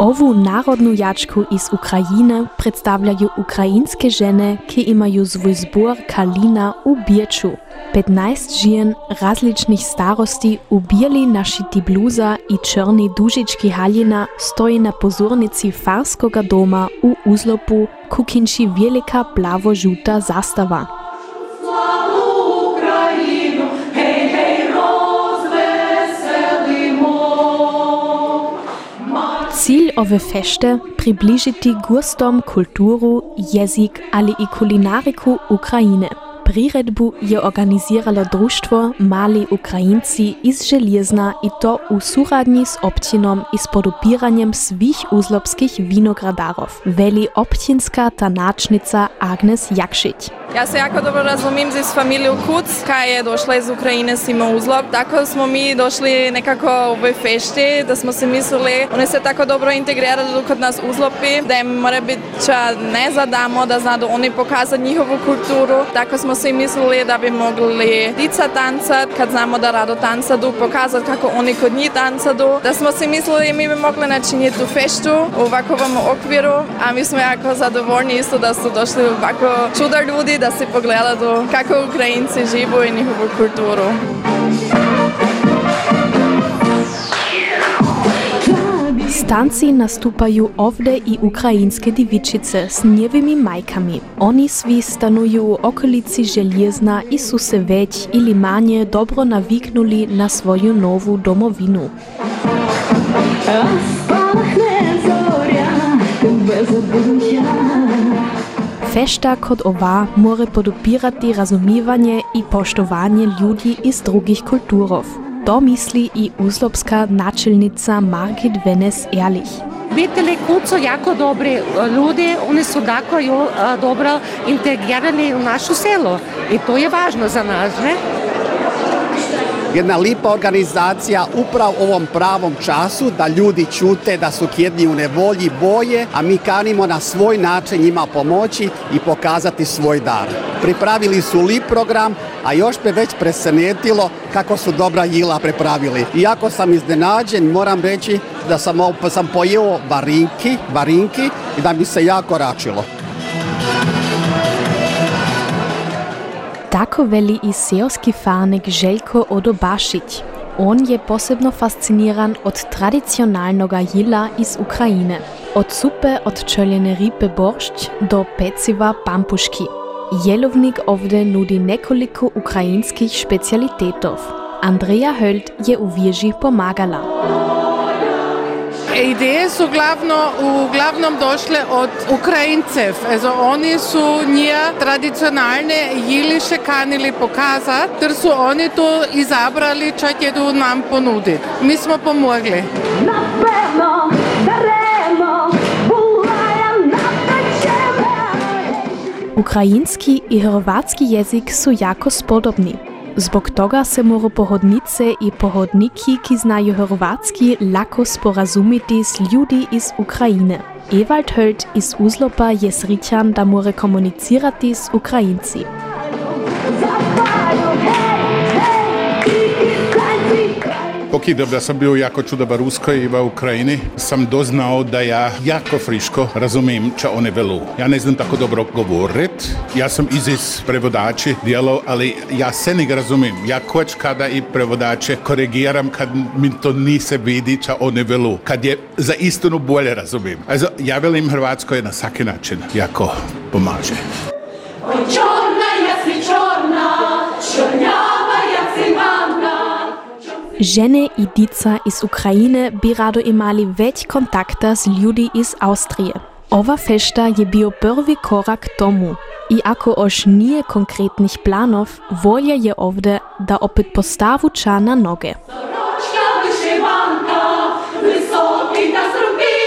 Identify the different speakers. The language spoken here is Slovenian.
Speaker 1: Owu narodnu jačku iz Ukrajine predstavljajo ukrajinske žene, ki imajo svoj zbor Kalina v Birču. 15 žen različnih starosti v bieli našiti bluza i črni dužički haljina stoji na pozornici farskoga doma v uzlopu, kukinči velika plavo-žuta zastava. Cilj ove fešte približiti gustom kulturu, jezik ali i kulinariku Ukrajine. Priredbu je organiziralo društvo Mali Ukrajinci iz Željezna i to u suradnji s općinom i s podupiranjem svih uzlopskih vinogradarov, veli općinska tanačnica Agnes Jakšić.
Speaker 2: Ja se jako dobro razumijem z familiju Kuc, kaj je došla iz Ukrajine Sima Uzlop. Tako smo mi došli nekako u ovoj fešti, da smo se mislili, oni se tako dobro integrirali kod nas Uzlopi, da im mora biti ne zadamo, da znadu oni pokazati njihovu kulturu. Tako smo si mislili da bi mogli dica tancat, kad znamo da rado tancadu, pokazati kako oni kod njih tancadu. Da smo si mislili mi bi mogli načiniti tu feštu u ovakvom okviru, a mi smo jako zadovoljni isto da su došli ovako čuda ljudi, da si pogledaju kako Ukrajinci živu i njihovu kulturu.
Speaker 1: Stanci nastupaju ovde i ukrajinske divičice s njevimi majkami. Oni svi stanuju u okolici Željezna i su se već ili manje dobro naviknuli na svoju novu domovinu. Fešta kod ova more podupirati razumivanje i poštovanje ljudi iz drugih kulturov. To misli i uzlopska načelnica Margit Venes-Ehrlich.
Speaker 3: Obitelji Kud su jako dobri ljudi, oni su tako dobro integrirani u našu selo i to je važno za nas, ne?
Speaker 4: Jedna lipa organizacija upravo ovom pravom času da ljudi čute da su kjedni u nevolji boje, a mi kanimo na svoj način njima pomoći i pokazati svoj dar. Pripravili su lip program, a još me već presenetilo kako su dobra jila pripravili. Iako sam iznenađen, moram reći da sam, sam pojeo barinki, barinki i da mi se jako račilo.
Speaker 1: Tako veli i seoski farnik Željko Odobašić. On je posebno fasciniran od tradicionalnoga jila iz Ukrajine. Od supe od čeljene ripe boršć do peciva pampuški. Jelovnik ovde nudi nekoliko ukrajinskih specialitetov. Andreja Höld je u vježi pomagala.
Speaker 5: Ideje su glavno, uglavnom došle od Ukrajincev. Also, oni su njih tradicionalne jiliše kanili pokazati, jer su oni to izabrali, čak je to nam ponuditi. Mi smo pomogli.
Speaker 1: Ukrajinski i hrvatski jezik su jako spodobni. Zbog toga se mora pohodnice i pohodniki, ki znajo hrvatski, lako sporazumiti s ljudi iz Ukrajine. Ewald Höld iz Uzlopa je sričan, da mora komunicirati s Ukrajinci.
Speaker 6: Pokidob da sam bio jako čuda v Ruskoj i v Ukrajini, sam doznao da ja jako friško razumim ča one velu. Ja ne znam tako dobro govorit, ja sam izis prevodači dijelo, ali ja se ne razumim. Ja koč kada i prevodače korigiram kad mi to nise vidi ča one velu. Kad je za istinu bolje razumim. Also, ja velim Hrvatsko je na svaki način jako pomaže.
Speaker 1: Žene Idica iz Ukrajine bi rado imali več kontakta z ljudi iz Avstrije. Ova fešta je bio prvi korak tomu. Iako još nije konkretnih planov, volja je ovdje da opet postavu ča na noge. Сорочка, вишиванка, високий та зробив.